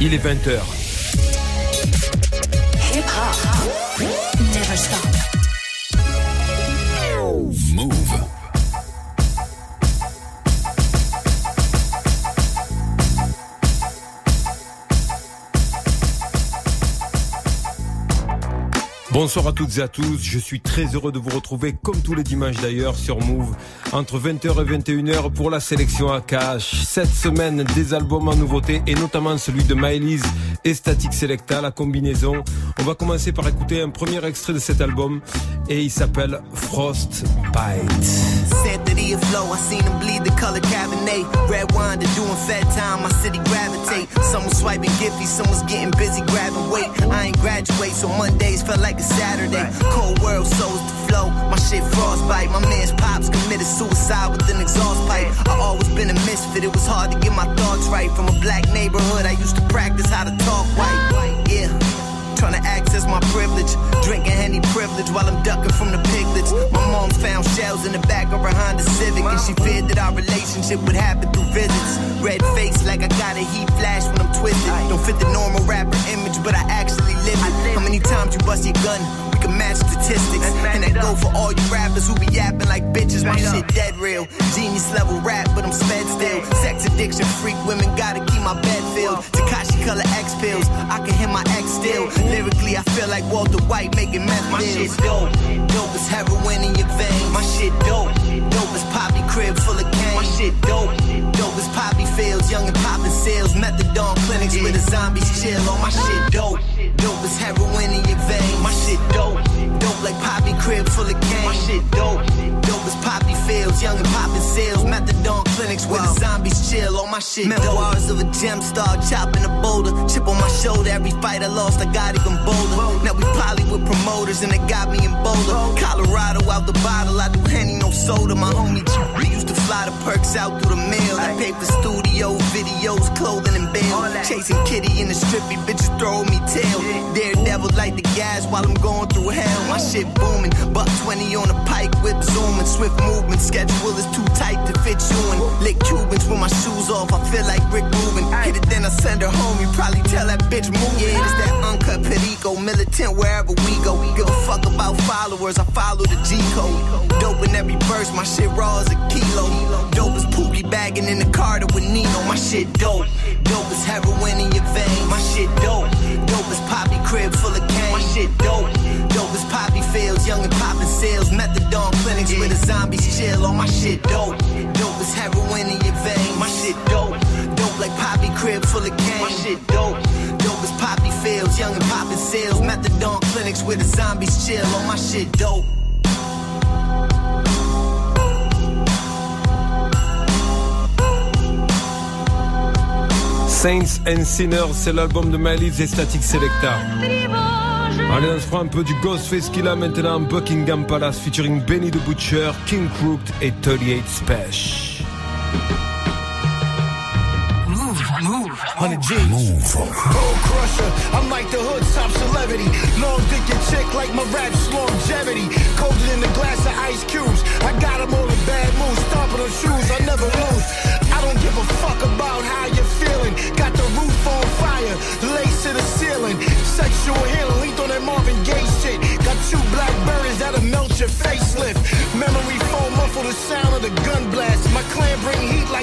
Il est 20h. Hip hop. Never. Bonsoir à toutes et à tous, je suis très heureux de vous retrouver comme tous les dimanches d'ailleurs sur Move entre 20h et 21h pour la sélection cash. Cette semaine des albums en nouveauté et notamment celui de Miley's et Static Selecta, la combinaison. On va commencer par écouter un premier extrait de cet album et il s'appelle Frost Bite. Sanctity of flow, I seen them bleed the color Cabernet. Red wine to doing fat time, my city gravitate. Someone swiping Giphy, someone's getting busy grabbing weight. I ain't graduate, so Mondays felt like a Saturday. Cold world, souls to flow. My shit frostbite. My man's pops committed suicide with an exhaust pipe. I always been a misfit, it was hard to get my thoughts right. From a black neighborhood, I used to practice how to talk white. Yeah. Trying to access my privilege, drinking Henny privilege while I'm ducking from the piglets. My mom found shells in the back of her Honda Civic, and she feared that our relationship would happen through visits. Red face like I got a heat flash when I'm twisted. Don't fit the normal rapper image, but I actually live it. How many times you bust your gun? We can match statistics, and that go for all you rappers who be yapping like bitches. My shit dead real, genius level rap, but I'm sped still. Sex addiction, freak women, gotta keep my bed filled. Takashi color X pills, I can hear my ex still. Lyrically, I feel like Walter White making meth My shit dope, dope as heroin in your veins. My shit dope, dope as poppy crib full of cane. My shit dope, poppy fields, young and poppin' sales. Methadone clinics where the zombies chill. On my shit dope, dope as heroin in your veins. My shit dope, dope like poppy crib full of cane. My shit dope, dope as poppy fields, young and poppin' sales. Methadone clinics where the zombies chill. On my shit dope. Memoirs of a gem star, chopping a boulder. Chip on my shoulder, every fight I lost, I got even bolder. Now we poly with promoters and they got me in Boulder. Colorado out the bottle, I do Henny, no soda. My homie G used to fly the perks out through the mail. I pay for studio, videos, clothing and bail. Chasing kitty in the strippy, bitches throw me tail. Daredevil light the gas while I'm going through hell. My shit booming, buck 20 on a pike, whip zooming, swift movement. Schedule is too tight to fit you in. Lick Cubans with my shoes off, I feel like Rick Rubin. Hit it, then I send her home. You probably tell that bitch move. Yeah, it's that uncut perico, militant wherever we go. We give a fuck about followers, I follow the G code. Dope in every verse, my shit raw as a kilo. Dope as Pookie bagging in the car with Nino. Oh, my shit dope, dope as heroin in your veins. My shit dope, dope as poppy crib full of cane. My shit dope, dope as poppy fields, young and poppin' sales. Methadone clinics where the zombies chill. On my shit dope, dope as heroin in your veins. My shit dope, dope like poppy crib full of cane. My shit dope. Dope as poppy fields, young and poppin' sales. Methadone clinics where the zombies chill. On my shit dope. Saints and Sinners, c'est l'album de Miley's et Static Selecta. Allez, on se prend un peu du Ghostface qu'il a maintenant Buckingham Palace featuring Benny the Butcher, King Crooked et 38 Special. Move. Gold crusher, I'm like the hood top celebrity. Long dick and chick like my rap's longevity. Colder than the glass of ice cubes. I got them all in bad moods, stomping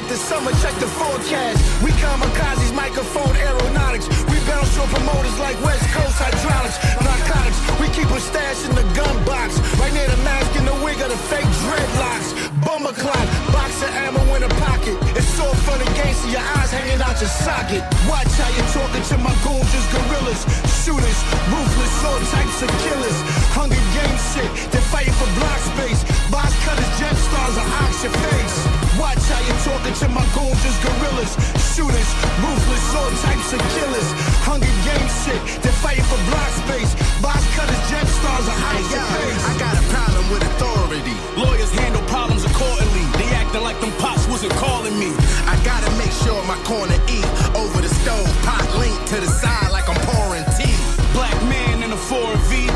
the summer, check the forecast. We kamikazes, microphone aeronautics. We bounce your promoters like West Coast hydraulics. Narcotics, we keep a stash in the gun box. Right near the mask and the wig of the fake dreadlocks. Bummer clock, box of ammo in a pocket. It's so fun and games, your eyes hanging out your socket. Watch how you're talking to my goons, just gorillas. Shooters, ruthless, all types of killers. Hunger game shit, fighting for block space. Box cutters, jet stars, or ox your face. Watch how you're talking to my goons, just gorillas. Shooters, ruthless, all types of killers. Hunger game shit, they're fighting for block space. Box cutters, jet stars, or ox your face. I got a problem with authority. Lawyers handle problems accordingly. They acting like them pops wasn't calling me. I gotta make sure my corner eat over the stove. Pot linked to the side like I'm pouring tea. Black man in a foreign V,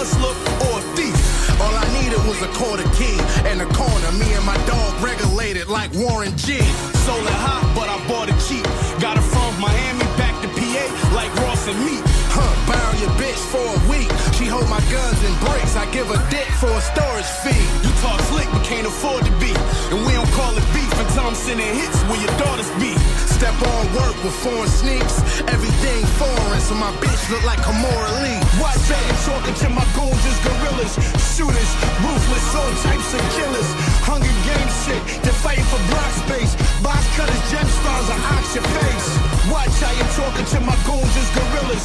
hustler or a thief. All I needed was a quarter key. In the corner, me and my dog regulated like Warren G. Sold it hot, but I bought it cheap. Got it from Miami back to PA like Ross and Meek. Huh, borrow your bitch for a week. She hold my guns and bricks. I give a dick for a storage fee. You talk slick, but can't afford to be. And we don't call it beef until I'm sending hits where your daughters be. Step on work with foreign sneaks. Everything foreign, so my bitch look like Kimora Lee. Out, I'm talking to my goons is gorillas, shooters, ruthless, all types of killers. Hunger game shit, they're fighting for block space. Box cutters, gem stars, I ox your face. Watch how you talking to my goons is gorillas,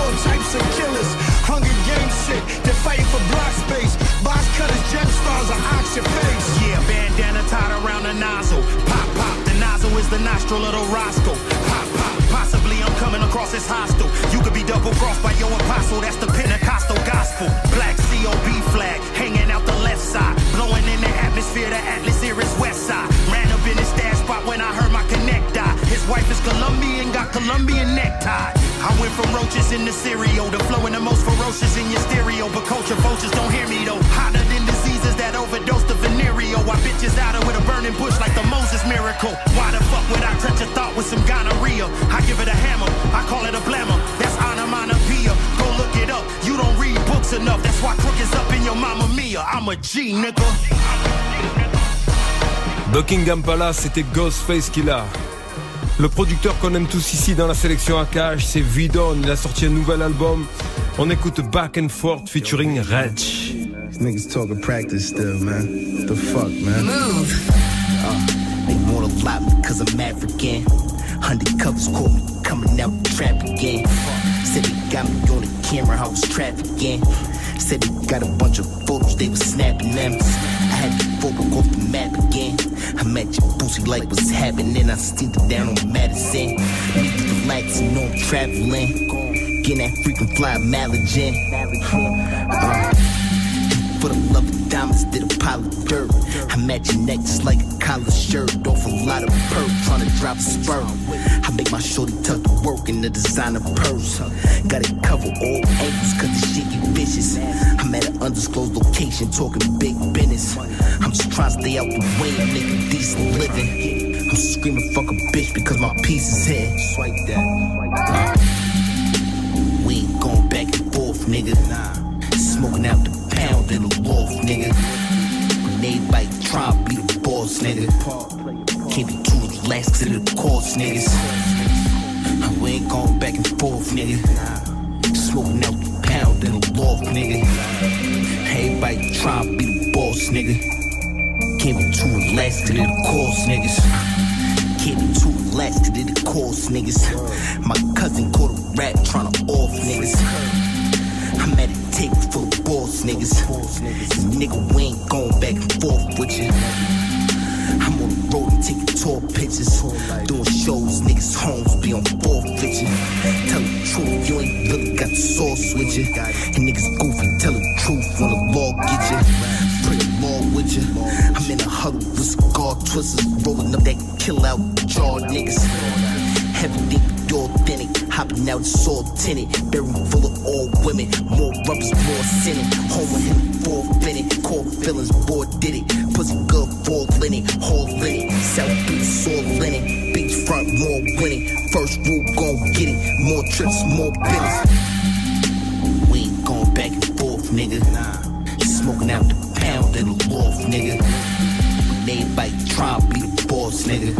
all types of killers. Hunger game shit, they're fighting for block space. Box cutters, gem stars, I ox your face. Yeah, bandana tied around the nozzle. Pop, pop, the nozzle is the nostril of the Roscoe. Pop, pop, possibly I'm coming across as hostile. You could be double crossed by your apostle, that's the Pentecostal gospel. Black COB flag, hanging out the left side. Blowing in the atmosphere, the Atlas here is west side. Ran up in his stash spot when I heard. His wife is Colombian, got Colombian necktie. I went from roaches in the cereal to flowing the most ferocious in your stereo. But culture vultures don't hear me though. Hotter than diseases that overdose the venereal. I bitches out with a burning bush like the Moses miracle. Why the fuck would I touch a thought with some gonorrhea? I give it a hammer, I call it a blammer. That's onomatopoeia. Go look it up. You don't read books enough. That's why crook is up in your mama mia. I'm a G, nigga. Buckingham Palace, c'était Ghostface Killah. Le producteur qu'on aime tous ici dans la sélection AKH, c'est Vidon. Il a sorti un nouvel album. On écoute Back and Forth featuring Reg. These niggas talking practice still, man. What the fuck, man? Move. They want a lot because I'm African. Undercovers caught me coming out the trap again. Said they got me on the camera, I was trafficking. Said they got a bunch of photos, they was snapping them. I had to photo off the map again. I'm at your pussy like what's happening. I steamed it down on Madison. Need to relax, you know I'm traveling. Getting that freaking fly. Uh, for the love of diamonds, did a pile of dirt. I'm at your neck just like a collar shirt. Off a lot of perk, trying to drop a spur. I make my shorty tuck the work in the designer purse. Got it cover all angles, cause the shit you vicious. I'm at an undisclosed location, talking big business. I'm just trying to stay out the way and screaming fuck a bitch because my piece is here. Swipe that. We ain't going back and forth, nigga. Smoking out the pound in the loft, nigga. When everybody try to be the boss, nigga. Can't be too relaxed to the course, niggas. We ain't going back and forth, nigga. Smoking out the pound in the loft, nigga. Everybody try to be the boss, nigga. Can't be too relaxed to the course, niggas. Be too relaxed to the course, niggas. My cousin caught a rat trying to off niggas. I'm at a table full of boss niggas. Nigga, we ain't going back and forth with you. I'm on the road and taking tour pictures. Doing shows, niggas' homes be on forfeiture. Tell the truth, you ain't really got the sauce with you. And niggas goofy, tell the truth when the law get you. The law with you. I'm in a huddle with cigar twisters, rolling up that kill out jaw niggas. Everything be authentic. Hopping out, it's all tinted. Bedroom full of all women. More rubbers, more sinning. Home with him, four fitted. Core feelings, boy did it. Pussy good, four linen. Whole linen. South Beach, all linen. Beachfront, more winning. First rule, gon' get it. More trips, more business. We ain't going back and forth, nigga. Smoking out the nigga. When everybody try be the boss, nigga.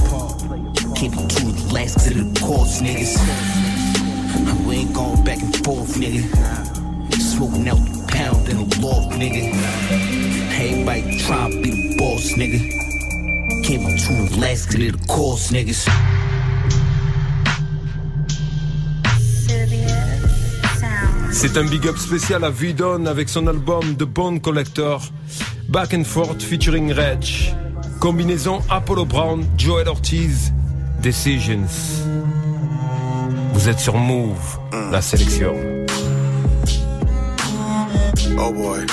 Can't be too relaxed to the course, niggas. We ain't going back and forth, nigga. Smoking out the pound in the loft, nigga. Everybody try to be the boss, nigga. Can't be too relaxed to the course, niggas. C'est un big up spécial à Vidon avec son album The Bone Collector, Back and Forth featuring Reg. Combinaison Apollo Brown, Joel Ortiz, Decisions. Vous êtes sur Move, la sélection. Oh boy.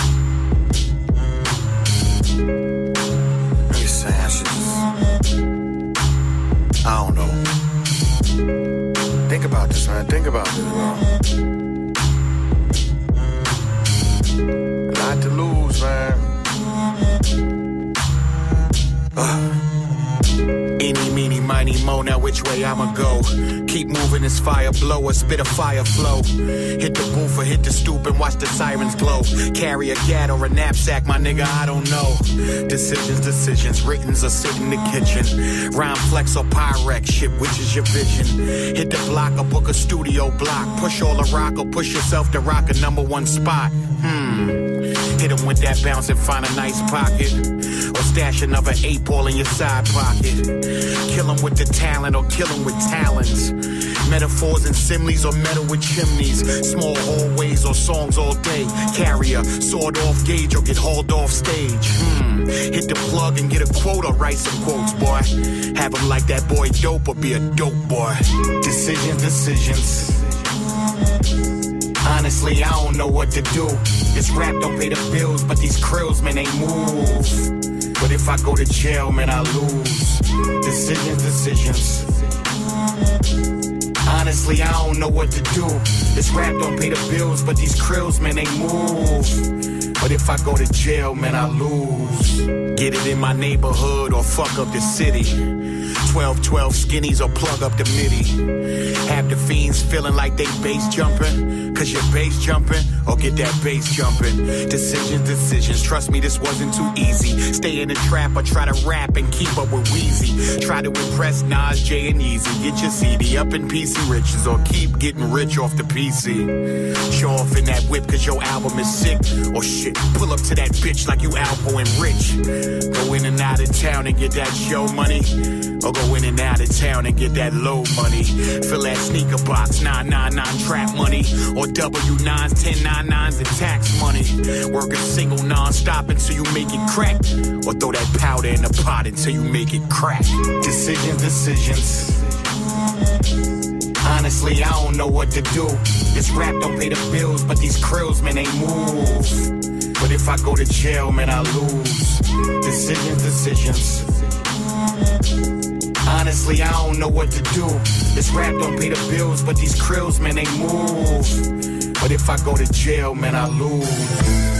I don't know. Think about this, man. Think about this, bro. not to lose, man. Uh. Any, meeny, miny, mo, now which way I'ma go? Keep moving this fire blower, spit a fire flow. Hit the roof or hit the stoop and watch the sirens glow. Carry a gat or a knapsack, my nigga, I don't know. Decisions, decisions, writtens or sit in the kitchen. Rhyme flex or pyrex, shit, which is your vision? Hit the block or book a studio block. Push all the rock or push yourself to rock a number one spot. Hmm. Hit him with that bounce and find a nice pocket. Or stash another eight ball in your side pocket. Kill him with the talent or kill him with talons. Metaphors and similes or metal with chimneys. Small hallways or songs all day. Carrier, sword off gauge or get hauled off stage. Hmm. Hit the plug and get a quote or write some quotes, boy. Have him like that boy dope or be a dope boy. Decisions, decisions. Honestly, I don't know what to do. This rap don't pay the bills, but these krills, man, they move. But if I go to jail, man, I lose. Decisions, decisions. Honestly, I don't know what to do. This rap don't pay the bills, but these krills, man, they move. But if I go to jail, man, I lose. Get it in my neighborhood or fuck up the city. 12 12 skinnies or plug up the MIDI. Have the fiends feeling like they base jumping. Cause you're base jumping or get that base jumping. Decisions, decisions. Trust me, this wasn't too easy. Stay in the trap or try to rap and keep up with Weezy. Try to impress Nas, J, and Easy. Get your CD up in PC riches or keep getting rich off the PC. Show off in that whip cause your album is sick. Or shit, pull up to that bitch like you Alpo and Rich. Go in and out of town and get that show money. Or go in and out of town and get that low money. Fill that sneaker box, 999 trap money. Or W9s, 1099s, and tax money. Work a single non-stop until you make it crack. Or throw that powder in the pot until you make it crack. Decisions, decisions. Honestly, I don't know what to do. This rap don't pay the bills, but these krills, man, they move. But if I go to jail, man, I lose. Decisions, decisions. Honestly, I don't know what to do. This rap don't pay the bills, but these krills, man, they move. But if I go to jail, man, I lose.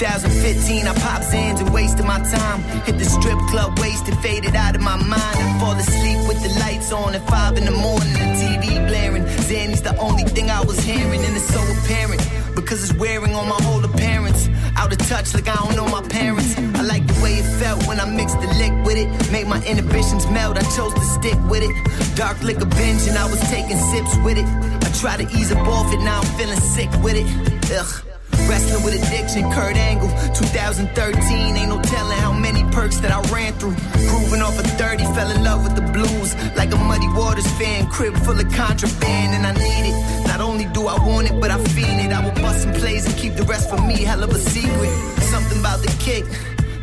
2015, I popped Zans and wasted my time. Hit the strip club, wasted, faded out of my mind. I fall asleep with the lights on at 5 in the morning. The TV blaring. Zanny's the only thing I was hearing, and it's so apparent. Because it's wearing on my whole appearance. Out of touch, like I don't know my parents. I like the way it felt when I mixed the lick with it. Made my inhibitions melt, I chose to stick with it. Dark liquor binge, and I was taking sips with it. I try to ease up off it, now I'm feeling sick with it. Ugh. Wrestling with addiction, Kurt Angle, 2013. Ain't no telling how many perks that I ran through. Grooving off of 30, fell in love with the blues. Like a Muddy Waters fan, crib full of contraband, and I need it. Not only do I want it, but I feel it. I will bust some plays and keep the rest for me, hell of a secret. Something about the kick.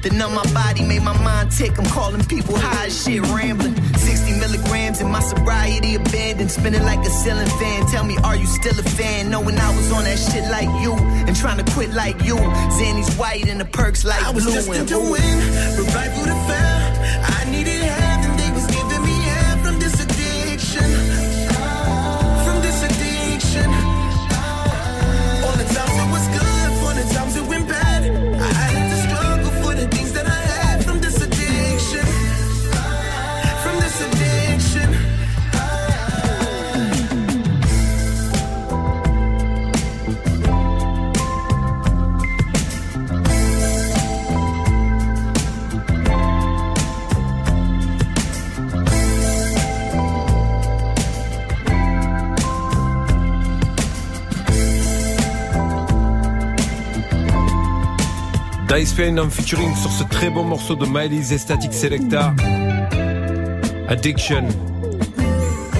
The numb my body made my mind tick. I'm calling people high as shit, rambling. 60 milligrams in my sobriety abandoned. Spinning like a ceiling fan. Tell me, are you still a fan? Knowing I was on that shit like you and trying to quit like you. Zanny's white and the perks like I was blue. destined and win, but right through the. I needed Dice Pain en featuring sur ce très bon morceau de Miley's Static Selecta. Addiction.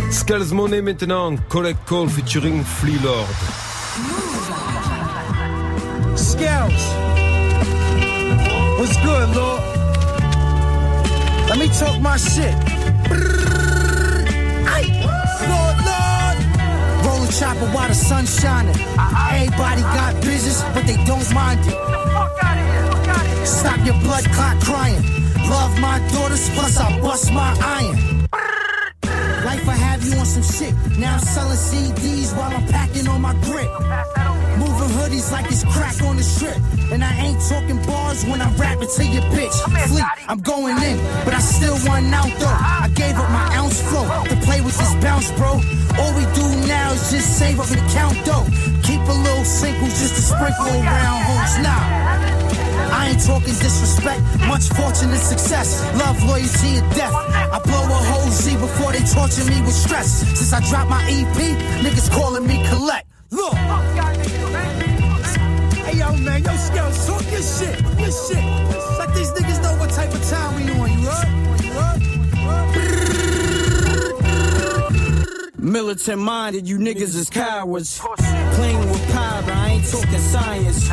Skulls Money maintenant, Collect Call featuring Flea Lord. Scouts. What's good, Lord? Let me talk my shit. Lord, Lord. Roll chopper while the sun's shining. Everybody got business, but they don't mind it. Stop your blood clot crying. Love my daughters, plus I bust my iron. Life I have you on some shit. Now I'm selling CDs while I'm packing on my grip. Moving hoodies like it's crack on the strip. And I ain't talking bars when I rap it to your bitch. Fleet, I'm going in, but I still want out though. I gave up my ounce flow to play with this bounce, bro. All we do now is just save up and count dough. Keep a little single just to sprinkle around homes. Nah. I ain't talking disrespect, much fortune and success, love, loyalty, and death. I blow a whole Z before they torture me with stress. Since I dropped my EP, niggas calling me collect. Look. Hey yo, man, yo, scouts, talk your shit, your shit. Let these niggas know what type of time we on? You heard? Militant minded, you niggas is cowards. Playing with power, I ain't talking science.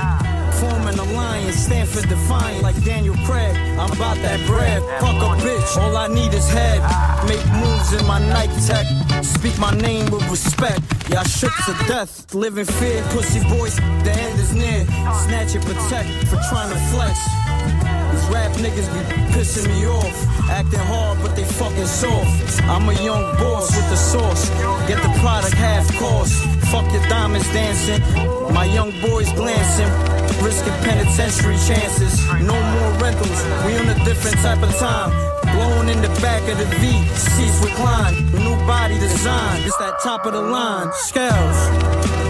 Forming alliance, stand for defiant like Daniel Craig. I'm about that bread. Fuck a bitch, all I need is head. Make moves in my night tech. Speak my name with respect. Y'all shook to death. Live in fear, pussy boys, the end is near. Snatch and protect for trying to flex. These rap niggas be pissing me off. Acting hard, but they fucking soft. I'm a young boss with the sauce. Get the product half cost. Fuck your diamonds dancing. My young boys glancing. Risking penitentiary chances. No more rentals. We on a different type of time. Blowing in the back of the V. Seats recline. New body design. It's that top of the line. Scales.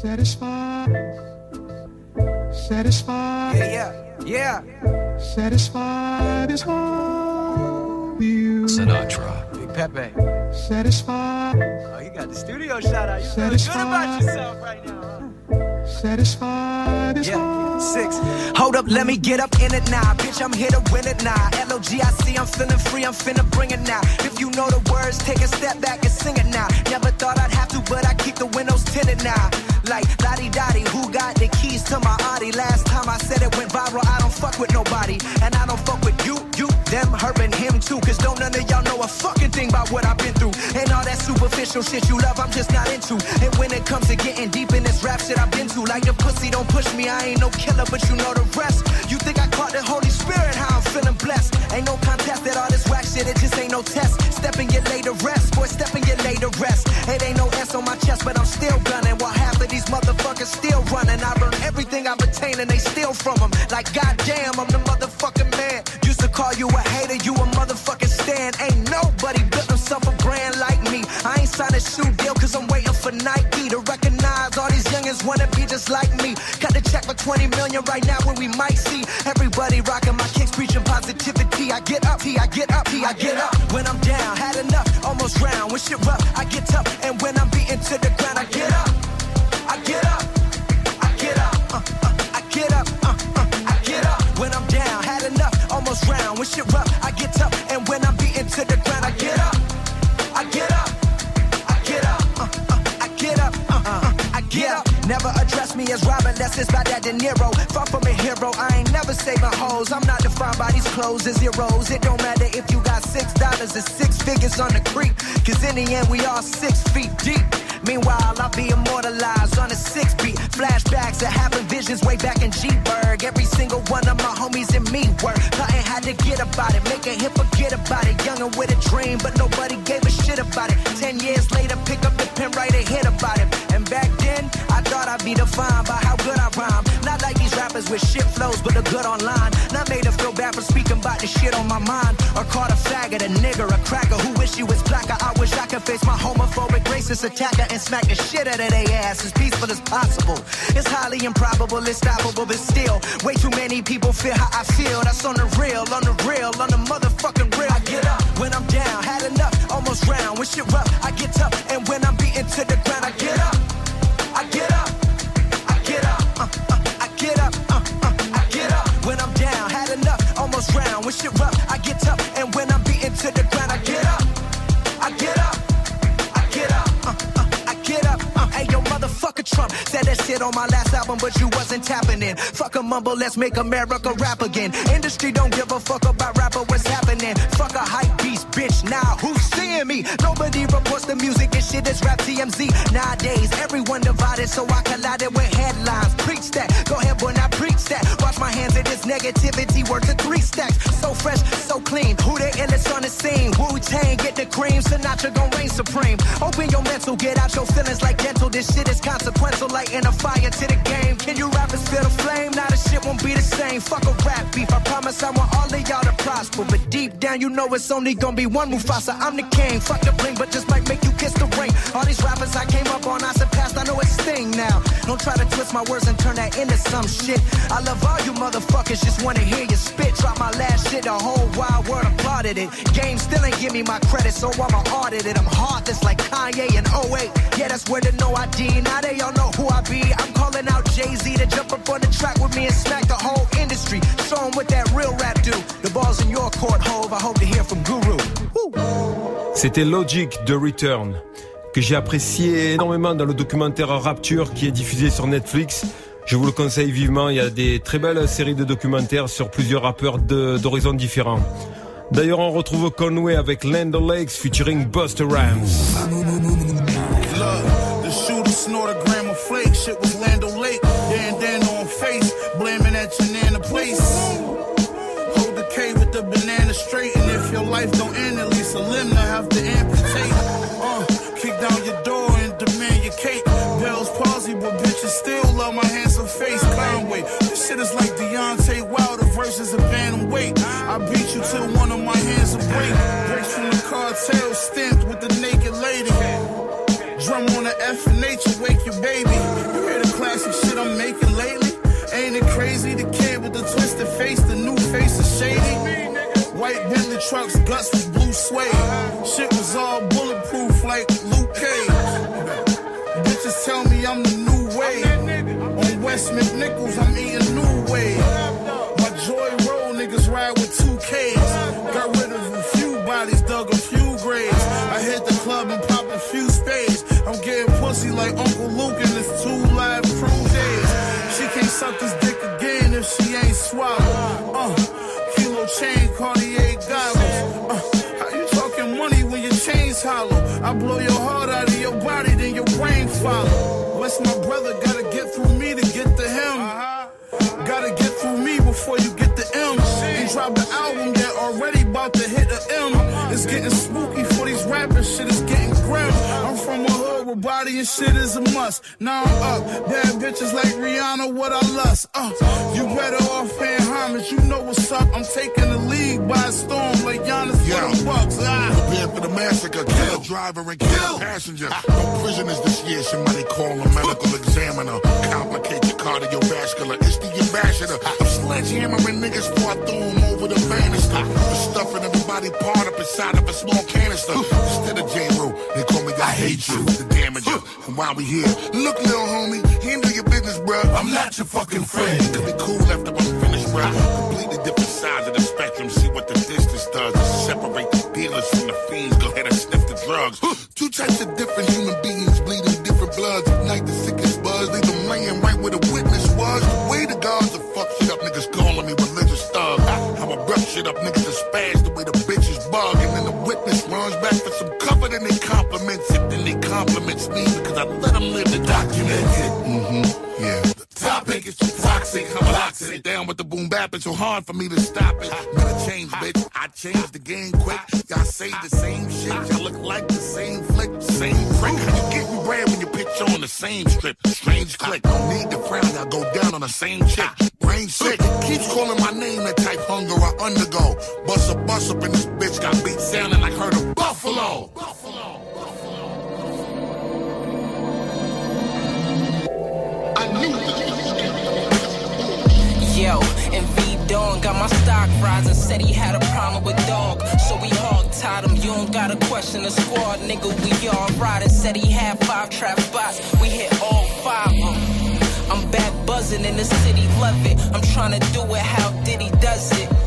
Satisfied. Satisfied. Yeah, yeah, yeah. Satisfied is all you. Sinatra. Big Pepe. Satisfied. Oh, you got the studio shout out. You feeling good about yourself right now, huh? Satisfied is all. Six. Hold up, let me get up in it now. Bitch, I'm here to win it now. L-O-G-I-C, I'm feeling free, I'm finna bring it now. If you know the words, take a step back and sing it now. Never thought I'd have to, but I keep the windows tinted now. Like, Lottie Dottie, who got the keys to my Audi? Last time I said it went viral, I don't fuck with nobody. And I don't fuck with you, you, them, her, and him too. Cause don't none of y'all know a fucking thing about what I've been through. And all that superficial shit you love, I'm just not into. And when it comes to getting deep in this rap shit I've been to, like the pussy don't push me, I ain't no killer, but you know the rest. You think I caught the Holy Spirit, how I'm feeling blessed. Ain't no contest that all this whack shit, it just ain't no test. Step and get laid to rest, boy, step and get laid to rest. It ain't no S on my chest, but I'm still gunning. While half of these motherfuckers still running. I learned everything I've attained and they steal from them. Like, goddamn, I'm the motherfucking man. To call you a hater, you a motherfucking stand. Ain't nobody built himself a brand like me. I ain't signed a shoe deal cause I'm waiting for Nike to recognize all these youngins wanna be just like me. Cut the check for 20 million right now when we might see everybody rocking my kicks, preaching positivity. I get up, I get up, I get up. When I'm down, had enough, almost drown. When shit rough, I get tough. And when I'm beaten to the ground, I get up. I get up. Almost drown. When shit rough, I get tough. And when I'm beaten to the ground, I get up. I get up. I get up. Uh, uh, I get up. Uh, uh, I get up. Never address me as Robin, unless it's by that De Niro. Far from a hero, I ain't never saving hoes. I'm not defined by these clothes and zeros. It don't matter if you got six dollars or six figures on the creek. Cause in the end, we all six feet deep. Meanwhile, I'll be immortalized on a six beat. Flashbacks of having visions way back in G-Berg. Every single one of my homies and me work. Nothing had to get about it, make a hit, forget about it. Younger with a dream, but nobody gave a shit about it. Ten years later, pick up the pen, write a hit about it. And back then, I thought I'd be defined by how good I rhyme. Not like these rappers with shit flows, but the good online. Not made to feel bad for speaking about the shit on my mind. Or called a faggot, a nigger, a cracker who wish he was blacker. I wish I could face my homophobic racist attacker and smack the shit out of their ass as peaceful as possible. It's highly improbable, it's stoppable, but still, way too many people feel how I feel. That's on the real, on the real, on the motherfucking real. I get up when I'm down, had enough, almost round. When shit rough, I get tough, and when I'm beaten to the ground, I get up. I get up, I get up, uh, uh, I get up, uh, uh, I get up. When I'm down, had enough, almost round. When shit rough, I get tough, and when I'm beaten to the ground. Trump said that shit on my last album, but you wasn't tapping in. Fuck a mumble, let's make America rap again. Industry don't give a fuck about rapper, what's happening? Fuck a hype beast, bitch. Now who's seeing me? Nobody reports the music, this shit is rap TMZ. Nowadays, everyone divided, so I collided with headlines. Preach that, go ahead, boy, now preach that. Wash my hands of this negativity, worth of three stacks. So fresh, so clean. Who the illest on the scene? Wu Tang, get the cream. Sinatra gon' reign supreme. Open your mental, get out your feelings like dental. This shit is consequential, lighting a fire to the game. Can you rappers feel the flame? Now the shit won't be the same. Fuck a rap beef. I promise I want all of y'all to prosper. But deep down, you know it's only gonna be one Mufasa. I'm the king. Fuck the bling, but just might make you kiss the ring. All these rappers I came up on, I surpassed. I know it's sting now. Don't try to twist my words and turn that into some shit. I love all you motherfuckers, just wanna hear you spit. Drop my last shit, the whole wide world applauded it. Game still ain't give me my credit, so I'ma audit it. I'm heartless like Kanye in 08. Yeah, that's where the no ID. Now they all know who I be. I'm calling out Jay Z to jump up on the track with me and smack the whole industry. Show 'em what that real rap do. The ball's in your court, Hove. I hope to hear from Guru. C'était Logic de Return, que j'ai apprécié énormément dans le documentaire Rapture qui est diffusé sur Netflix. Je vous le conseille vivement, il y a des très belles séries de documentaires sur plusieurs rappeurs d'horizons différents. D'ailleurs, on retrouve Conway avec Land Lakes featuring Buster Rhymes. Flake. Shit was Lando Lake. Dan Dan on face, blaming that banana place. Hold the K with the banana straight, and if your life don't end, at least a limb to have to amputate. Uh, kick down your door and demand your cake. Bell's palsy, but bitches still love my handsome face. Conway, this shit is like Deontay Wilder versus a Bantam weight. I beat you till one of my hands will break. Breaks from the cartel, stamped with the naked lady. Drum on the F and nature, wake your baby. You hear the classic shit I'm making lately? Ain't it crazy? The kid with the twisted face, the new face is shady. White Bentley trucks, guts was blue suede. Shit was all bulletproof like Luke Cage. Bitches tell me I'm the new wave. On West McNichols, I'm eating new wave. My Joy Road niggas ride with two Ks. Swallowed. Uh, kilo chain, Cartier goggles. Uh, how you talking money when your chain's hollow? I blow your heart out of your body, then your brain follow. What's my brother? Gotta get through me to get to him. Gotta get through me before you get the M. Ain't dropped the album yet, already about to hit the M. It's getting spooky and shit is a must. Now I'm up, bad bitches like Rihanna, what I lust. Uh, you better off paying homage, you know what's up. I'm taking the league by storm like Giannis for the Bucks. Ah. Prepare for the massacre, kill a driver and kill a passenger. No prisoners this year, somebody call a medical examiner. Complicate your cardiovascular, it's the ambassador. I'm sledgehammering niggas before I throw 'em over the banister. The stuffing everybody part up inside of a small canister. Instead of J. Rue, they call me I hate you, the damager. And while we here, look, little homie, handle your business, bruh. I'm not your fucking friend. Could be cool after I'm finished, bruh. Completely different sides of the spectrum. See what the distance does. Separate the dealers from the fiends. Go ahead and sniff the drugs. Two types of different human beings shit up, niggas are spaz the way the bitches bug. And then the witness runs back for some cover, then they compliments it. Then they compliments me because I let them live the document. Mm-hmm. Yeah. The topic is too toxic. I'm boxing it down with the boom bap. It's so hard for me to stop it. Better change, bitch. I change the game quick. Y'all say the same shit. Y'all look like the same flick, same prick. You getting bread when you pitch on the same strip? Strange click. Don't need to frown. Y'all go down on the same chick. Brain sick. I undergo. Bust a bus up in this bitch. Got beat sounding like her to Buffalo. Yo, and V Don got my stock rising. Said he had a problem with dog, so we hog tied him. You don't gotta question the squad, nigga. We all riding. Said he had five trap spots. We hit all five of them. I'm back buzzing in the city, love it. I'm trying to do it how Diddy does it.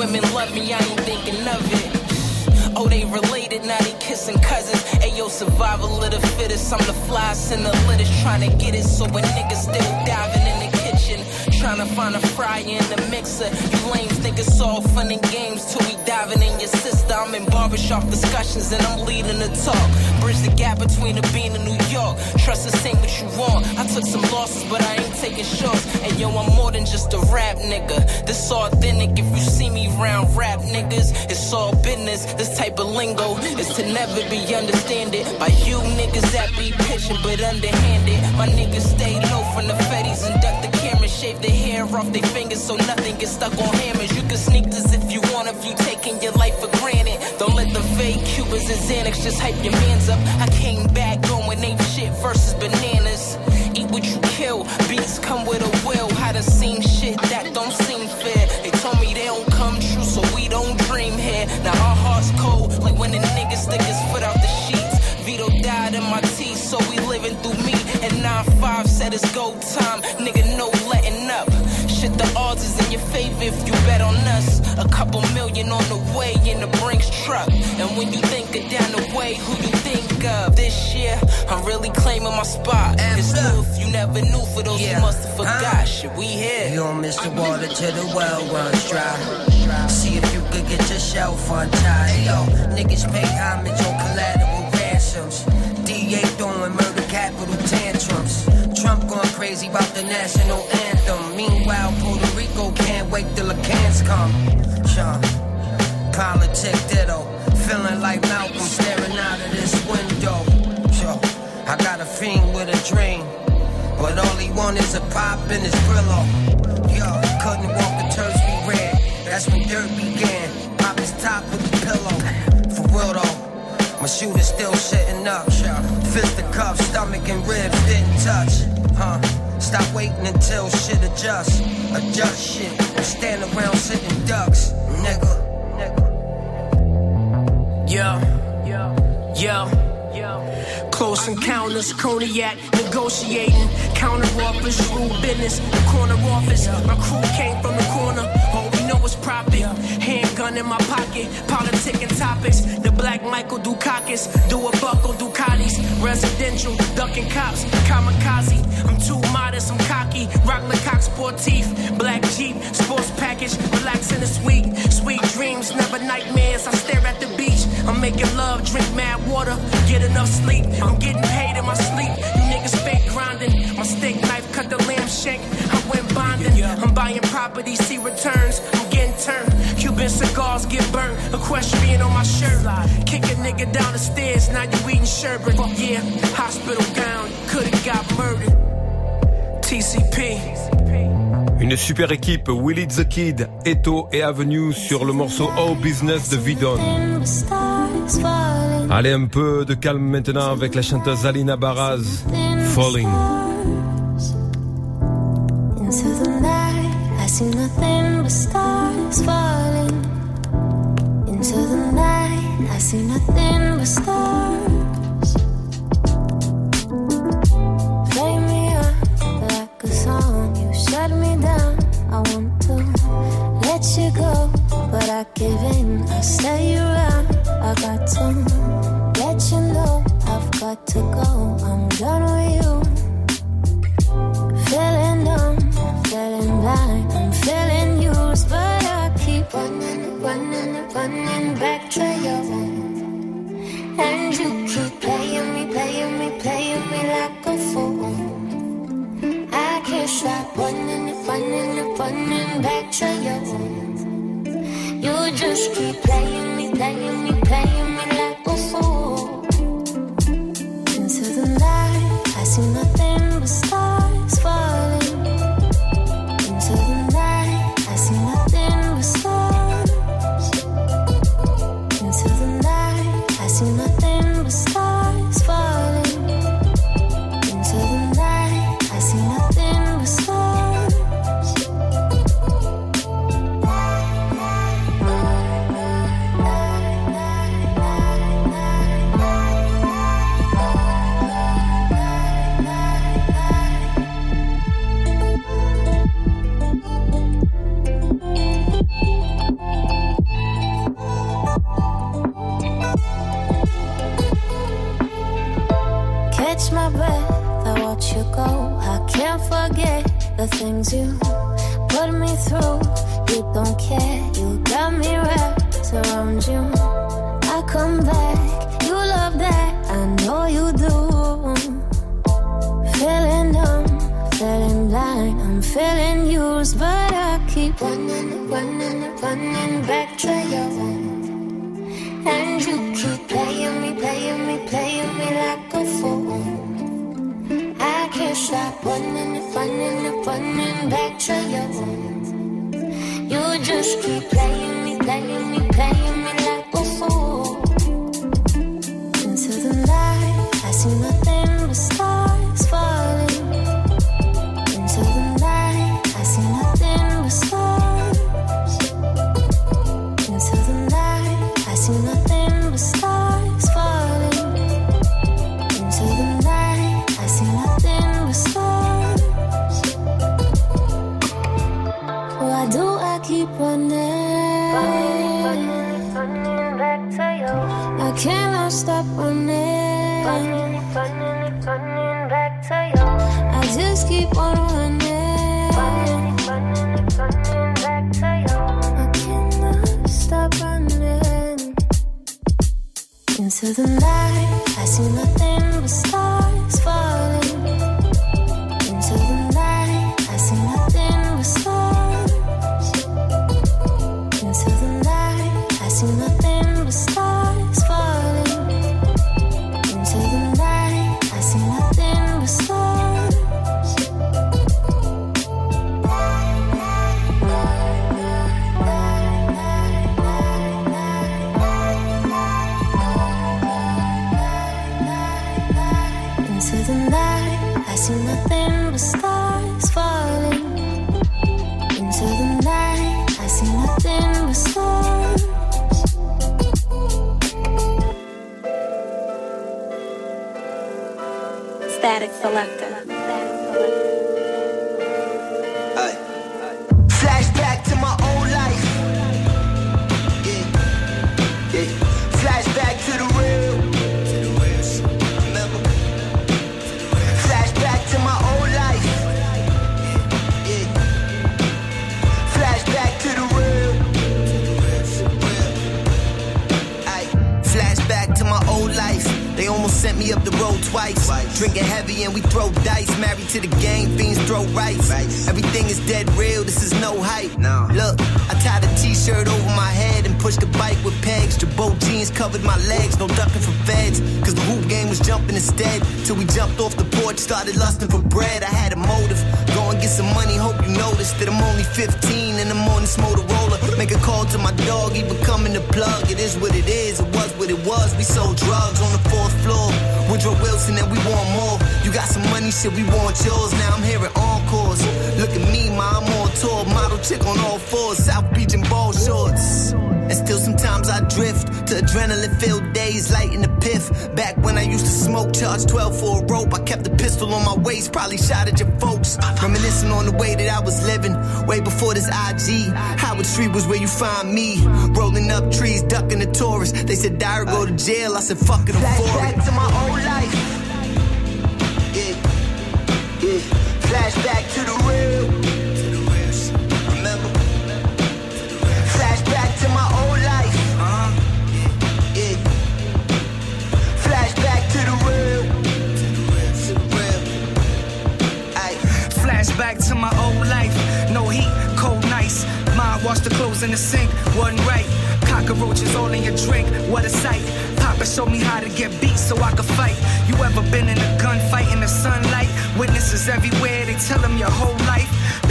Women love me, I ain't thinking of it. Oh, they related, now they kissing cousins. Ayo, survival of the fittest. I'm the fly, in the littest, trying to get it. So when niggas still diving in the kitchen, trying to find a fryer in the mixer. You lames think it's all fun and games till we diving in your sister. I'm in barbershop discussions and I'm leading the talk. Bridge the gap between the bean and New York. Trust us, ain't what you want. I took some losses, but I ain't taking shorts. And yo, I'm more than just a rap nigga. This authentic. If you see me round rap niggas, it's all business. This type of lingo is to never be understood by you niggas that be pitching but underhanded. My niggas stay low from the fetties and duck the camera, shave their hair off their fingers so nothing gets stuck on hammers. You can sneak this if you want, if you taking your life for granted. Don't let the fake Cubans and Xanax just hype your mans up. I came back going ape shit versus bananas. Eat what you kill, beats come with a will. How to seen shit that don't seem fair. They told me they don't come true, so we don't dream here. Now our hearts cold, like when the niggas stick his foot out the sheets. Vito died in my teeth, so we living through me. And 9-5 said it's go time, nigga, no in your favor if you bet on us. A couple million on the way in the Brinks truck. And when you think of down the way, who you think of? This year, I'm really claiming my spot. It's new if you never knew, for those who must have uh-huh. forgot. Shit, we here. You don't miss the water till the well runs dry. See if you could get yourself untied. Yo, niggas pay homage on collateral ransoms. DA throwing murder capital tantrums. Trump going crazy about the national anthem. Meanwhile, Puerto Rico wait till the cans come. Sean, politic ditto. Feeling like Malcolm staring out of this window. Yo, I got a fiend with a dream. But all he want is a pop in his Brillo. Yo, couldn't walk the turf be red. That's when dirt began. Pop his top with the pillow. For real though, my shooter's still sitting up. Fist the cuff, stomach and ribs didn't touch. Huh? Stop waiting until shit adjusts. Adjust shit. Stand around sitting ducks, nigga. Yo, yo. Yo, yo. Close encounters, cognac, negotiating. Counter offers, rule business, the corner office. My crew came from the corner, all we know is profit. Handgun in my pocket, politicking topics. The black Michael Dukakis, do a buckle Ducatis. Residential, ducking cops, kamikaze. I'm too modest, I'm cocky. Rock Le Coq Sportif, black Jeep, sports package. Relaxing this week, sweet dreams, never nightmares. I stare at the beach. I'm making love, drink mad water, get enough sleep. I'm getting paid in my sleep. You niggas fake grinding. My steak knife cut the lamb shank. I went bonding. I'm buying property, see returns. I'm getting turned. Cuban cigars get burnt. Equestrian on my shirt. Kick a nigga down the stairs. Now you eating sherbet. Yeah, hospital gown. Could've got murdered. TCP. Une super équipe, Willie the Kid, Eto et Avenue sur le morceau Oh Business de Vidon. Allez, un peu de calme maintenant avec la chanteuse Alina Baraz, Falling. Into the night, I see nothing but stars see nothing but stars. Play me up like a song, you shut me down. I want to let you go, but I give in. I stay around. I got to let you know I've got to go. I'm done with you. Feeling numb, feeling blind, I'm feeling used, but I keep running, running, running back to you. And you keep playing me, playing me, playing me like a fool. I can't stop running, running, running back to you. You just keep playing me, playing me, the things you put me through. You don't care, you got me wrapped around you. I come back, you love that, I know you do. Feeling numb, feeling blind, I'm feeling used, but I keep running, running, running back to you. And you keep playing me, playing me, playing me like a fool. I can't stop running, running, running back to you. You just keep playing me, playing me, playing me started lusting for bread. I had a motive. Go and get some money, hope you notice that I'm only 15 and I'm on this Motorola. Make a call to my dog, he becoming the plug. It is what it is, it was what it was. We sold drugs on the fourth floor. Woodrow Wilson and we want more. You got some money, shit, we want yours. Now I'm hearing encores. Look at me, ma, I'm on tour. Model chick on all fours, South Beach and ball shorts. And still sometimes I drift to adrenaline filled days, lighting the. Back when I used to smoke, charge 12 for a rope. I kept a pistol on my waist, probably shot at your folks. Reminiscing on the way that I was living, way before this IG. Howard Street was where you find me. Rolling up trees, ducking the tourists. They said, Dyer, go to jail. I said, fuck it, I'm for it. Flashback to my old life. Yeah, yeah. Flashback in the sink, wasn't right. Cockroaches all in your drink, what a sight. Papa showed me how to get beat so I could fight. You ever been in a gunfight in the sunlight? Witnesses everywhere, they tell them your whole life.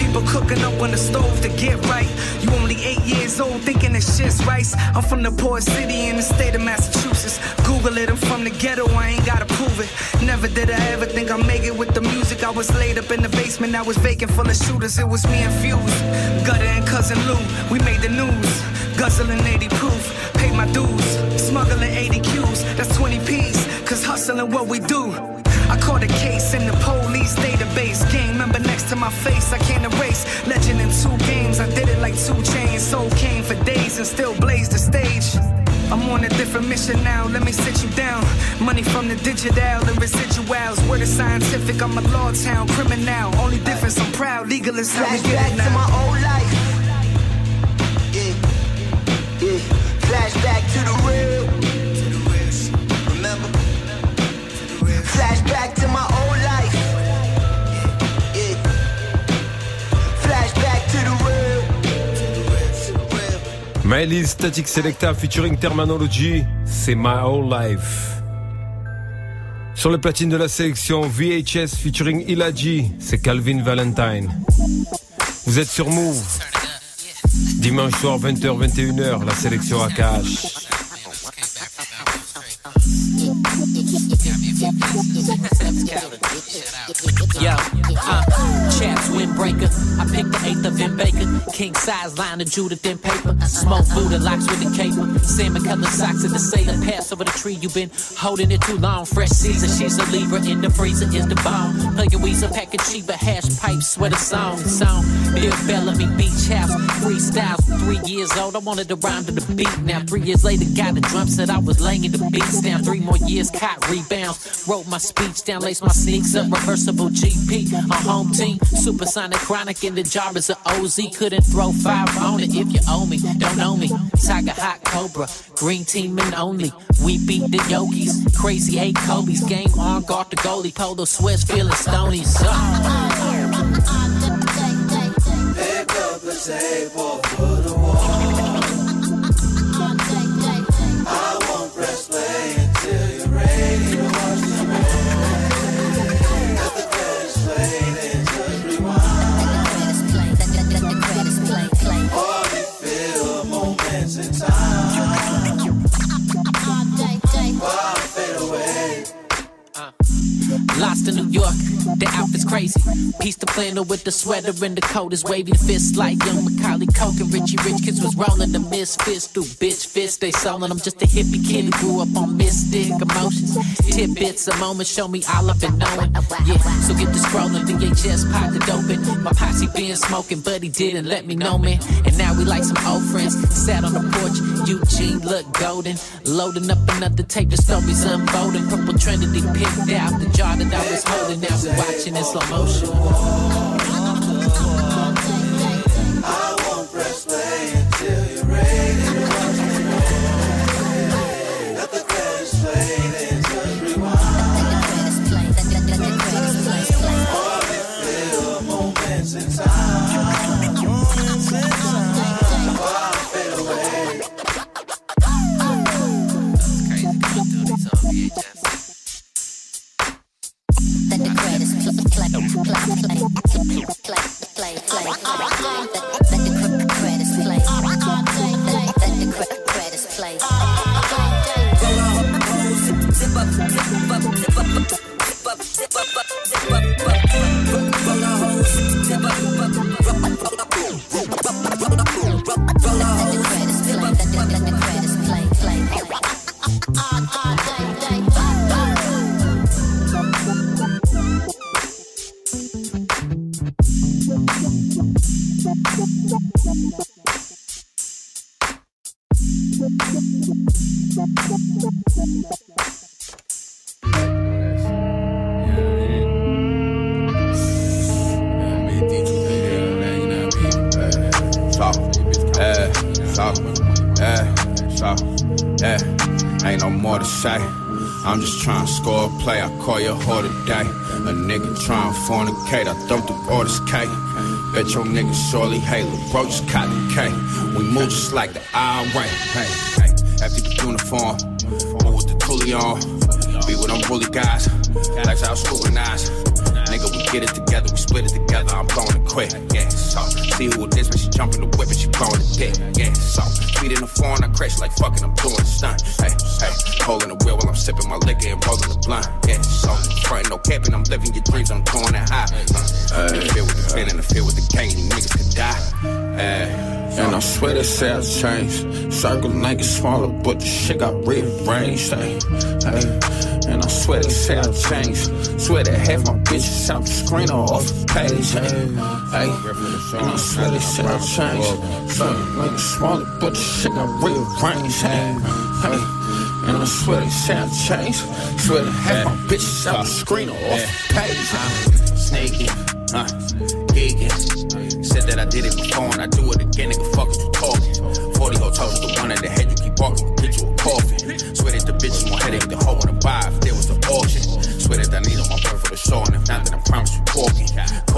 People cooking up on the stove to get right. You only eight years old thinking this shit's rice. I'm from the poor city in the state of Massachusetts. Google it, I'm from the ghetto, I ain't gotta prove it. Never did I ever think I'd make it with the music. I was laid up in the basement, I was vacant full of shooters. It was me and Fuse, Gutter and Cousin Lou. We made the news, guzzling 80 proof. Paid my dues, smuggling 80 Qs, that's 20 P's. Cause hustling what we do. I caught a case in the police database. Game member next to my face, I can't erase. Legend in two games, I did it like two chains. Soul came for days and still blazed the stage. I'm on a different mission now. Let me sit you down. Money from the digital and residuals. Word is scientific. I'm a law town criminal. Only difference, I'm proud. Legal is how we get Flashback it to my old life. Yeah, yeah. Flashback to the real. Miley Static Selecta featuring Terminology, c'est My Whole Life. Sur le platine de la sélection VHS featuring Ilaji, c'est Calvin Valentine. Vous êtes sur Move. Dimanche soir 20h 21h, la sélection. Yo, uh, windbreaker. I picked the eighth of M. Baker. King size line of Judith in paper. Smoke Buddha locks with the caper. Salmon colored socks in the sailor. Pass over the tree. You've been holding it too long. Fresh season. She's a Libra. In the freezer is the bomb. Plug your Weezer. Pack a cheaper. Hash pipe. Sweater song. Song. Bill Bellamy. Beach house. Freestyles. Three years old. I wanted to rhyme to the beat. Now three years later. Got a drum set. I was laying the beats down. Three more years. Caught rebounds. Wrote my speech down. Laced my sneaks up. Reversible GP. A home team. Supersonic chronic in the jar is a OZ. Couldn't throw five on it if you owe me. Don't know me. Tiger Hot Cobra. Green team and only. We beat the Yogis. Crazy eight Kobe's. Game on guard the goalie. Polo sweats feeling stony. So. Pick up the table the Lost in New York, the outfit's crazy. Piece the flannel with the sweater and the coat is wavy. The fist like young Macaulay Coke and Richie Rich kids was rolling the misfits through bitch fists. They selling them just a hippie kid who grew up on mystic emotions. Tidbits, a moment, show me all I've been knowing. Yeah, so get the scrolling, VHS pocket open. My posse been smoking, but he didn't let me know, man. And now we like some old friends. Sat on the porch, Eugene looked golden. Loading up another tape, the stories unfolding. Purple Trinity picked out the jar that I was holding. We watching in slow motion. I won't press play nigga hate Lil' bro just the K. We move just like the IRA. Hey, hey. After the uniform, move with the toolie on. Be with them bully guys. Like how scrutinized. Nigga, we get it together, we split it together. I'm blowing it quick. Yeah, so see who it is, but she jumping the whip and she blowing the dick. Yeah, so speed in the phone, I crash like fucking, I'm doing stunt. Hey, hey, holding the wheel while I'm sipping my liquor and rolling the blunt. Yeah, so front no capping, I'm living your dreams, I'm doing it high. Uh, in the field with the pen, in the field with the cane, I swear they say I changed. Circle niggas smaller, but the shit got rearranged. Hey, hey. And I swear they say I changed. Swear they half my bitches out the screen or off the page. Hey, hey. And I swear they say I changed. Circle niggas smaller, but the shit got rearranged. Hey, hey. And I swear they say I changed. Swear they half my bitches out the screen or off the page. Sneaky, huh? Geeking. That I did it before and I do it again, nigga. Fuck what you talking. 40 hotels, the one at the head, you keep walking, get you a coffin. Swear that the bitch is more headache, the hoe wanna buy if there was an auction. Swear that I need on my birth for the show, and if not, then I promise you talking.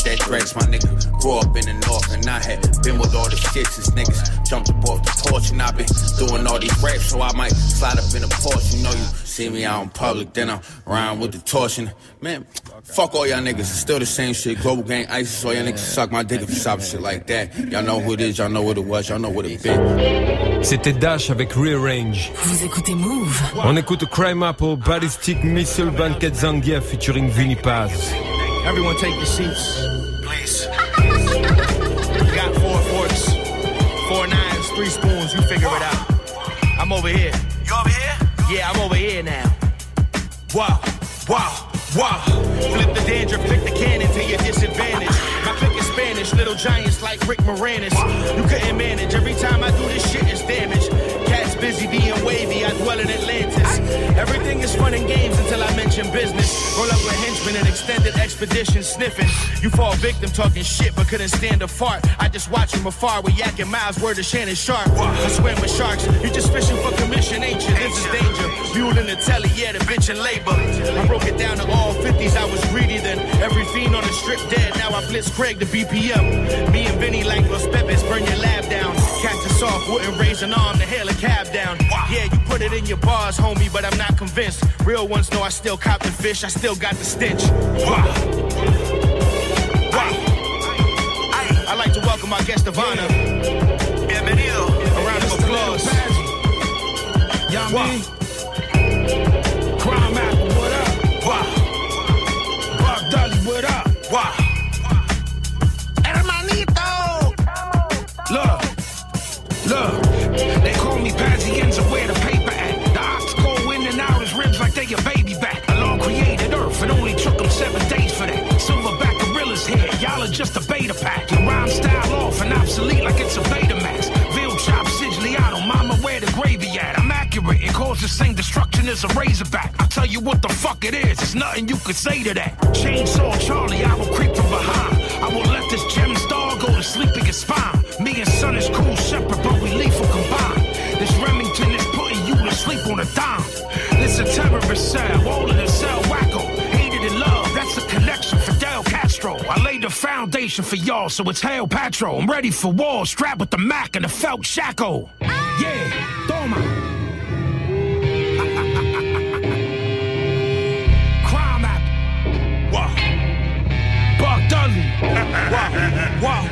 Off that dregs, my nigga. Grew up in the north, and I had been with all the shit since niggas jumped up off the porch, and i been doing all these raps, so I might slide up in the porch. You know, you see me out in public, then I'm around with the torch, and man, fuck all y'all niggas. It's still the same shit. Global gang ISIS, all y'all niggas suck my dick if you stop shit like that. Y'all know who it is, y'all know what it was, y'all know what it been. C'était Dash avec Rearrange. Vous écoutez Move. On écoute Crime Apple, Ballistic Missile Banquet Zangief featuring Vinny Paz. Everyone take your seats, please. We got four forks, four knives, three spoons. You figure it out. I'm over here. You over here? Yeah, I'm over here now. Wow, wow, wow. Flip the danger, flick the cannon to your disadvantage. Little giants like Rick Moranis. You couldn't manage. Every time I do this shit, it's damage. Cats busy being wavy, I dwell in Atlantis. Everything is fun and games until I mention business. Roll up with henchmen and extended expedition sniffing. You fall victim talking shit but couldn't stand a fart. I just watch from afar with Yak and Miles, word of Shannon Sharpe. I swim with sharks. You just fishing for commission, ain't you? This is danger. In the telly, yeah, the bitch in labor. I broke it down dead. Now I blitz Craig the BPM. Me and Vinnie like Los Pepes, burn your lab down. Catch us off, wouldn't raise an arm to hail a cab down. Yeah, you put it in your bars, homie, but I'm not convinced. Real ones know I still cop the fish, I still got the stench. I'd like to welcome our guest of honor. Bienvenido. A round of applause. Y'all Wow. Hermanito! Look, look, they call me Pazienza where the paper at. The ox go in and out his ribs like they a baby back. A law created earth, it only took them seven days for that. Silverback gorillas here, y'all are just a beta pack. Your rhyme style off and obsolete like it's a Betamax. Veal chop Siciliano, mama where the gravy at. I'm accurate, it causes the same destruction as a razorback. I tell you what the fuck it is, it's nothing you could say to that. Chainsaw Charlie, I will creep from behind. I will let this gem star go to sleep in your spine. Me and son is cool separate, but we lethal combined. This Remington is putting you to sleep on a dime. This a terrorist cell, all of the cell wacko. Hated in love, that's a connection. Fidel Castro. I laid the foundation for y'all, so it's Hail Patro. I'm ready for war, strapped with the Mac and the felt shackle. Yeah, toma. Wow. Wow.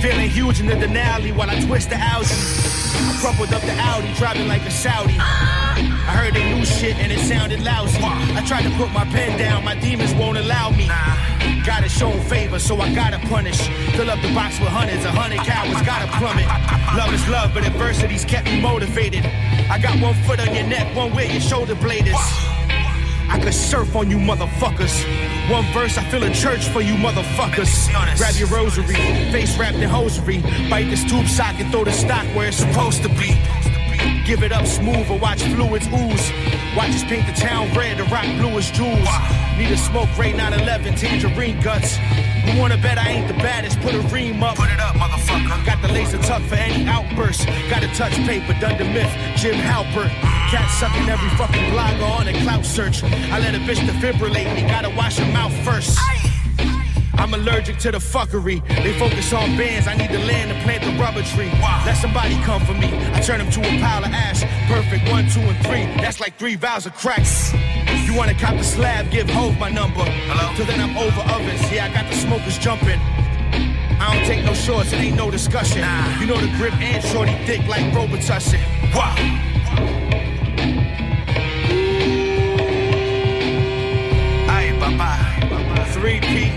Feeling huge in the Denali while I twist the Audi. I crumpled up the Audi, driving like a Saudi. I heard they new shit and it sounded lousy. I tried to put my pen down, my demons won't allow me. Gotta show favor, so I gotta punish. Fill up the box with hundreds, a hundred cowards gotta plummet. Love is love, but adversity's kept me motivated. I got one foot on your neck, one where your shoulder blade is. I could surf on you motherfuckers. One verse, I feel a church for you motherfuckers. Grab your rosary, face wrapped in hosiery. Bite this tube sock and throw the stock where it's supposed to be. Give it up smooth or watch fluids ooze. Watch us paint the town red, the rock blue as jewels. Need a smoke ray 911, tangerine guts. You wanna bet I ain't the baddest? Put a ream up. Put it up, motherfucker. Got the laser tuck for any outburst. Got a touch paper, done the myth, Jim Halpert. Cat sucking every fucking blogger on a clout search. I let a bitch defibrillate me, gotta wash her mouth first. I'm allergic to the fuckery. They focus on bands. I need the land to plant the rubber tree. Let somebody come for me. I turn them to a pile of ash. Perfect one, two, and three. That's like three vows of cracks. You wanna cop the slab? Give Hove my number. Hello? Till then I'm over ovens. Yeah, I got the smokers jumping. I don't take no shorts, it ain't no discussion. You know the grip and shorty dick like Robitussin. Wow. Aye, bye-bye. Three P.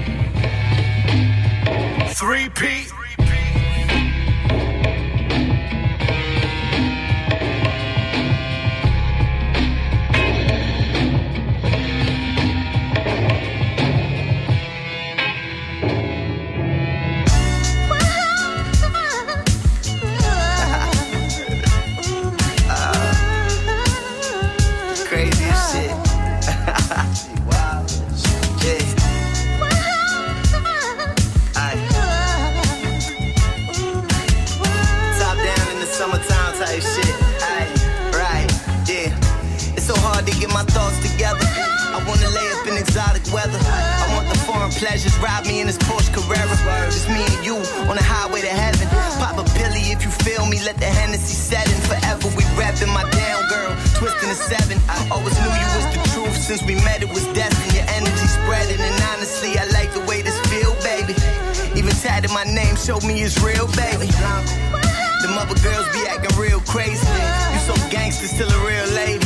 Three P. exotic weather. I want the foreign pleasures, ride me in this Porsche Carrera. Just me and you on the highway to heaven. Pop a pilly if you feel me, let the Hennessy set in. Forever we rapping my down girl, twisting the seven. I always knew you was the truth since we met, it was destined. Your energy spreading, and honestly, I like the way this feel, baby. Even tatted my name, showed me it's real, baby. Them other girls be acting real crazy. You so gangster, still a real lady.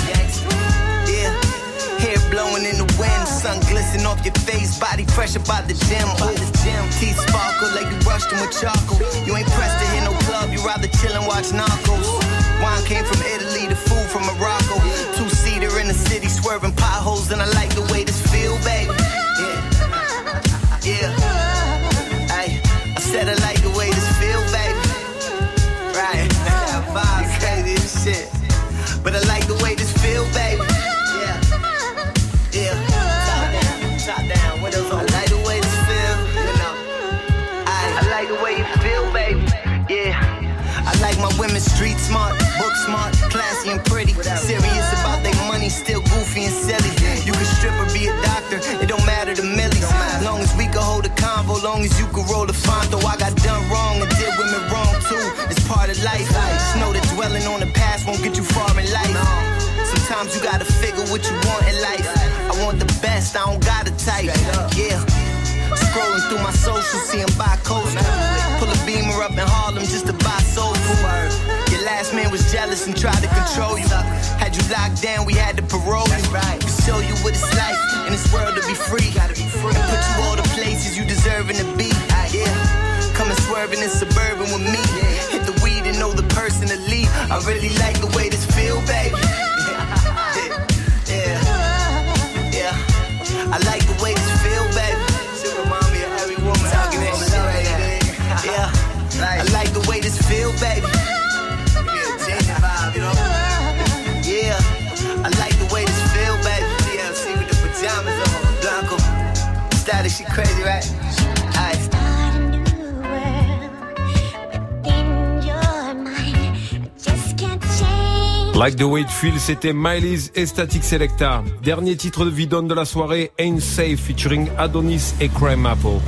Blowing in the wind, sun glistening off your face, body fresh about the gym. Ooh, the gym, teeth sparkle like you brushed them with charcoal. You ain't pressed to hit no club, you rather chill and watch Narcos. Wine came from Italy, the food from Morocco. Two seater in the city, swerving potholes, and I like the way this feel, baby. Yeah, yeah. Long as you can roll the fonto. I got done wrong and did women wrong too. It's part of life. Know that dwelling on the past won't get you far in life. Sometimes you gotta figure what you want in life. I want the best, I don't got a type. Yeah. Scrolling through my socials, seeing by coastal. Pull a beamer up in Harlem just to buy soul food. Your last man was jealous and tried to control you. Had you locked down, we had to parole you. To show you what it's like in this world to be free. Like the way it feels, c'était Miley's et Static Selecta. Dernier titre de Vidon de la soirée, Ain't Safe, featuring Adonis et Crime Apple.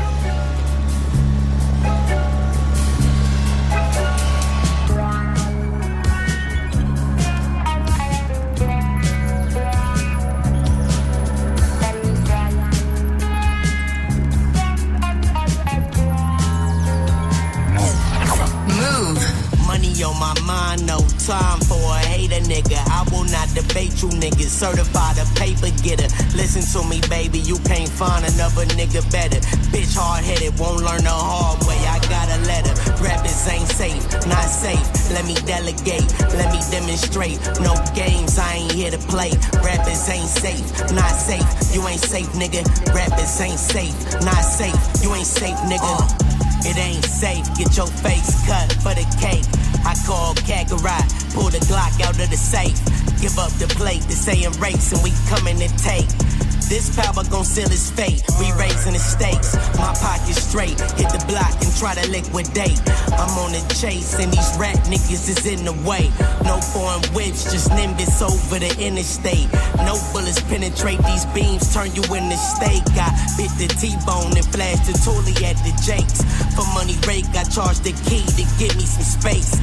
Demonstrate. No games, I ain't here to play. Rappers ain't safe, not safe. You ain't safe, nigga. Rappers ain't safe, not safe. You ain't safe, nigga. Uh. It ain't safe, get your face cut for the cake. I call Kakarot, pull the Glock out of the safe. Give up the plate, they saying race and we coming to take. This power gon' seal his fate. We raising the stakes. My pocket straight. Hit the block and try to liquidate. I'm on the chase and these rat niggas is in the way. No foreign whips, just Nimbus over the interstate. No bullets penetrate these beams, turn you into steak. I bit the T-bone and flashed the toolie at the Jakes. For money rake, I charge the key to give me some space.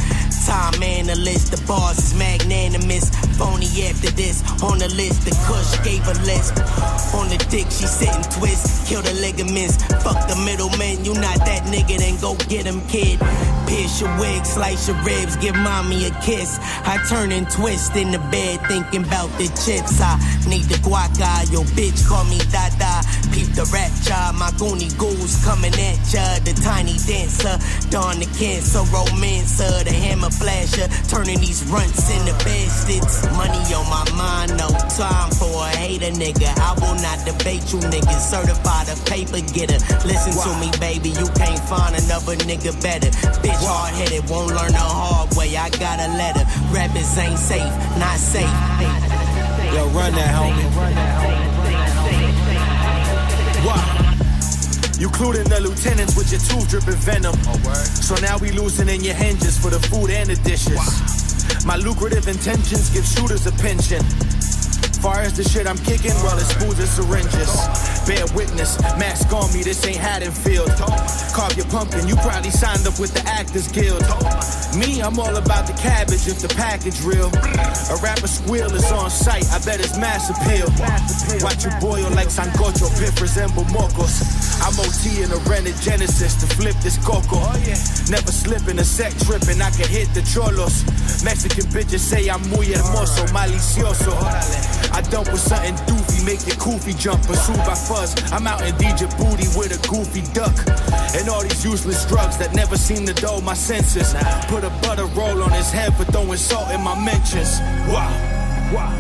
Time analyst, the bars is magnanimous. Phony after this, on the list, the kush gave a list. On the dick, she sitting twist, kill the ligaments. Fuck the middleman, you not that nigga, then go get him, kid. Pierce your wig, slice your ribs, give mommy a kiss. I turn and twist in the bed, thinking about the chips. I need the guaca, yo bitch call me Dada. Peep the rap job, my goonie goose coming at ya. The tiny dancer, dawn the cancer, romancer, the hammer flasher. Turning these runts into bastards. Money on my mind, no time for a hater nigga. I will not debate you niggas. Certified a paper getter. Listen to me, baby, you can't find another nigga better. Bitch hard headed, won't learn the hard way. I got a letter. Rappers ain't safe, not safe. Yo, run that, homie. Wow. You clued in the lieutenants with your tooth dripping venom. So now we losing in your hinges for the food and the dishes. My lucrative intentions give shooters a pension. Far as the shit I'm kicking, well, it's spools and syringes. Bear witness, mask on me, this ain't Haddonfield. Carve your pumpkin, you probably signed up with the Actors Guild. Me, I'm all about the cabbage if the package real. A rapper squeal is on sight, I bet it's mass appeal. Watch you boil like sancocho, pip resemble mocos. I'm OT in a rented Genesis to flip this coco. Never slipping a sec tripping, I can hit the cholos. Mexican bitches say I'm muy hermoso, malicioso. I dump with something doofy, make your koofy jump, pursued by fuzz. I'm out in DJ booty with a goofy duck. And all these useless drugs that never seem to dull my senses. Put a butter roll on his head for throwing salt in my mentions. Wow. Darker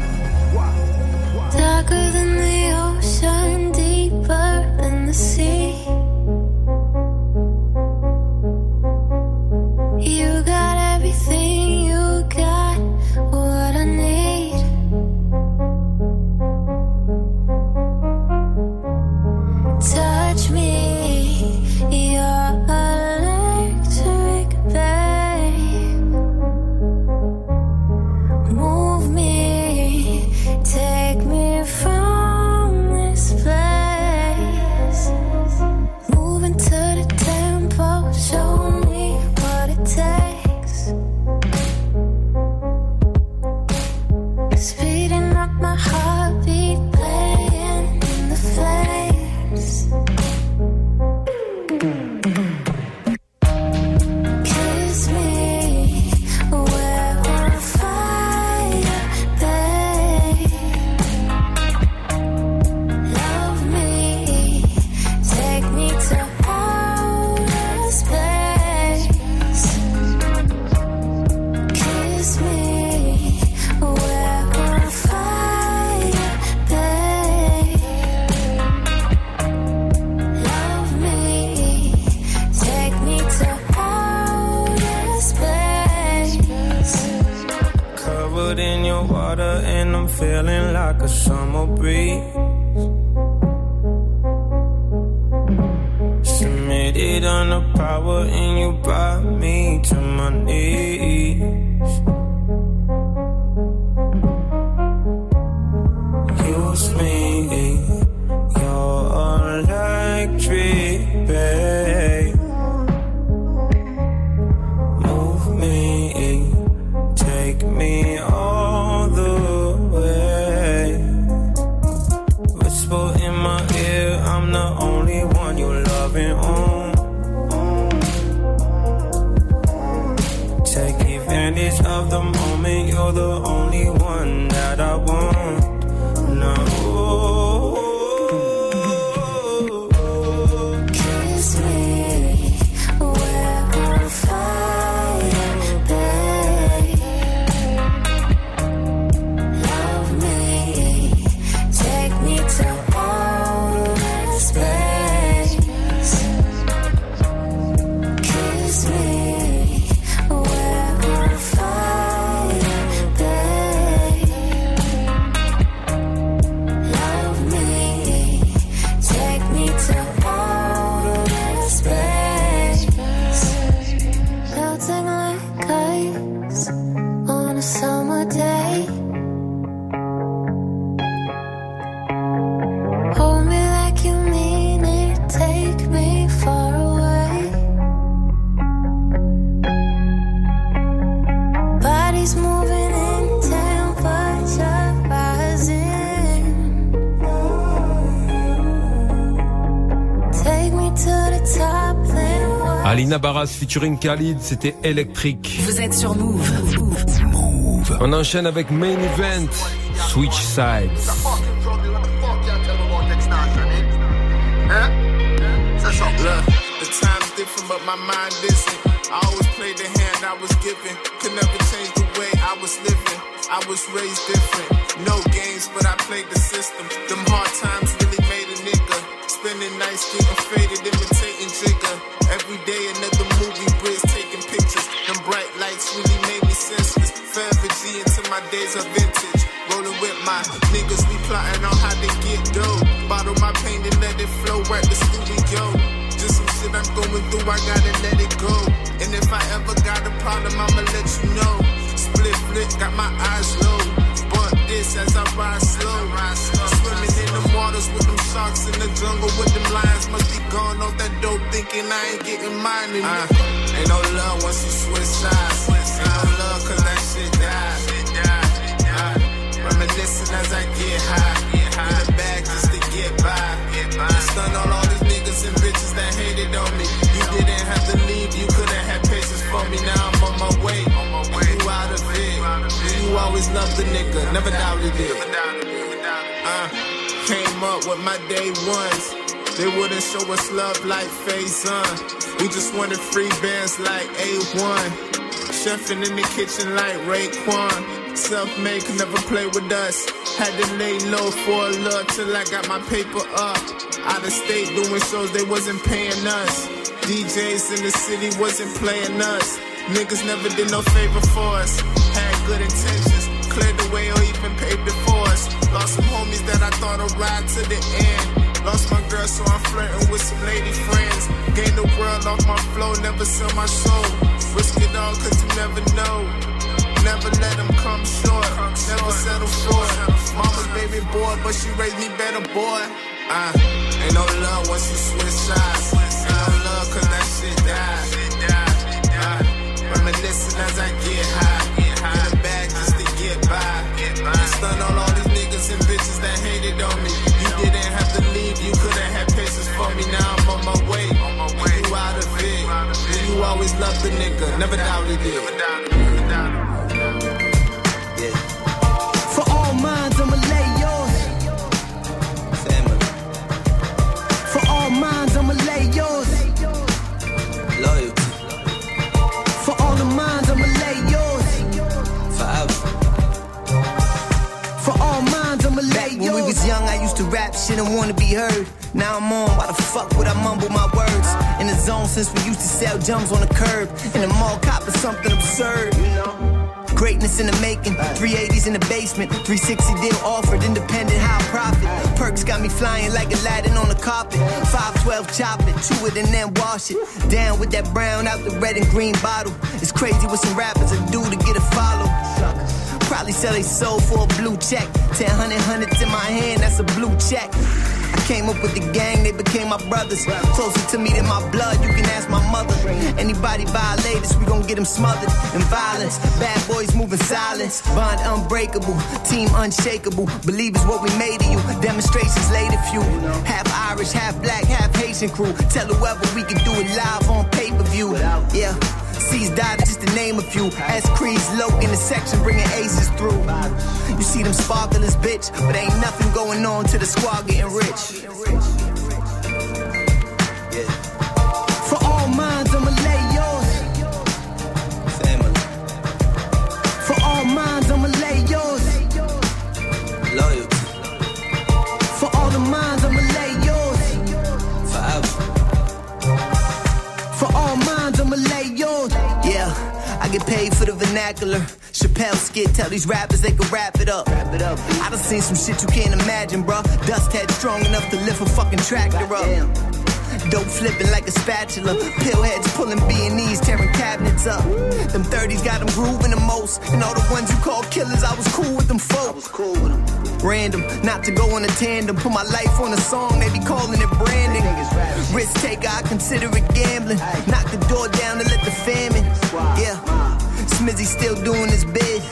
featuring Khalid, c'était électrique. Vous êtes sur Move. On enchaîne avec Main Event, Switch Sides. The time's different, but my mind isn't. I always played the hand I was given. Could never change the way I was living. I was raised different. No games, but I played the system. Them hard I gotta let it go. And if I ever got a problem, I'ma let you know. Split flick, got my eyes low. But this as I ride slow. Swimming in the waters with them sharks in the jungle with them lions. Must be gone off that dope thinking I ain't getting mine anymore. Uh, ain't no love once you switch sides. Ain't no love cause that shit died. Uh, reminiscing as I get high. In the bag just to get by. Stun on all these niggas and bitches that hated on me. Always loved the nigga, never doubted it. Uh, came up with my day ones. They wouldn't show us love like Faizon. We just wanted free bands like A1. Chefing in the kitchen like Raekwon. Self-made could never play with us. Had to lay low for a love till I got my paper up. Out of state doing shows they wasn't paying us. DJs in the city wasn't playing us. Niggas never did no favor for us. Had good intentions, cleared the way or even paved it for us. Lost some homies that I thought would ride to the end. Lost my girl, so I'm flirting with some lady friends. Gain the world off my flow, never sell my soul. Risk it all, cause you never know. Never let them come short, never settle short. Mama's baby boy, but she raised me better, boy. Uh, ain't no love once you switch sides. Ain't no love cause that shit died. Uh, reminiscing as I get high. Never doubted it. For all minds, I'ma lay yours. For all minds, I'ma lay yours. Loyalty. For all the minds, I'ma lay yours. Forever. For all minds, I'ma lay Back when we was young, I used to rap shit and wanna be heard. Now I'm on, why the fuck would I mumble my words? Zone since we used to sell jumps on the curb. In the mall, cop is something absurd. Greatness in the making, 380s in the basement, 360 deal offered, independent high profit. Perks got me flying like Aladdin on the carpet. 512 chop it, chew it and then wash it. Down with that brown out the red and green bottle. It's crazy what some rappers will do to get a follow. Probably sell they soul for a blue check. 10 hundred hundreds in my hand, that's a blue check. Came up with the gang, they became my brothers. Closer to me than my blood, you can ask my mother. Anybody violate us, we gon' get them smothered in violence. Bad boys moving silence, bond unbreakable, team unshakable. Believe is what we made of you. Demonstrations a few. Half Irish, half black, half Haitian crew. Tell whoever we can do it live on pay per view. Yeah. C's died, just to name a few. As Creed's low in the section, bringing aces through. You see them sparklers, bitch, but ain't nothing going on to the squad getting rich. Get paid for the vernacular. Chappelle skit, tell these rappers they can wrap it up. Wrap it up. I done seen some shit you can't imagine, bruh. Dust head strong enough to lift a fucking tractor up. Dope flipping like a spatula. Pill heads pulling B&E's, tearing cabinets up. Them 30s got them grooving the most. And all the ones you call killers, I was cool with them folks. cool with them. Random, not to go on a tandem. Put my life on a song, they be calling it branding. Risk taker, I consider it gambling. Knock the door down and let the famine. Yeah. Smizzy still doing his bid.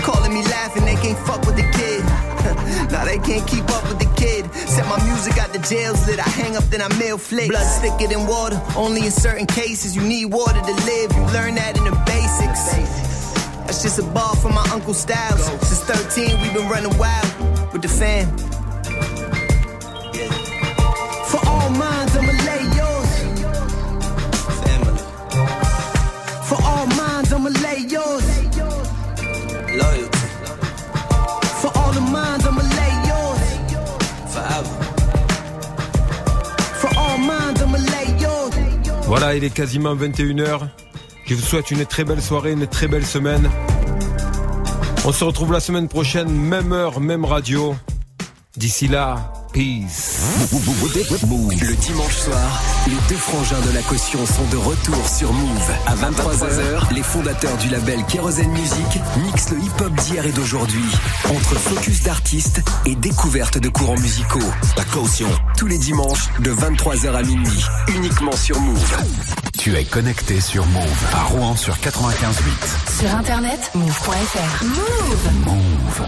Calling me laughing, they can't fuck with the kid. now they can't keep up with the kid. Set my music out the jails lit. I hang up, then I mail flicks. Blood thicker than water. Only in certain cases you need water to live. You learn that in the basics. That's just a ball from my Uncle Styles. Since 13, we've been running wild with the fam. All minds, I'ma lay yours. Loyalty. For all the minds, I'ma lay yours. Forever. For all minds, I'ma lay yours. Voilà, il est quasiment 21h. Je vous souhaite une très belle soirée, une très belle semaine. On se retrouve la semaine prochaine, même heure, même radio. D'ici là, Peace. Le dimanche soir, les deux frangins de la caution sont de retour sur Move. À 23h, les fondateurs du label Kerosene Music mixent le hip-hop d'hier et d'aujourd'hui. Entre focus d'artistes et découverte de courants musicaux. La caution. Tous les dimanches, de 23h à minuit. Uniquement sur Move. Tu es connecté sur Move à Rouen sur 95.8. Sur internet, move.fr. Move. Move.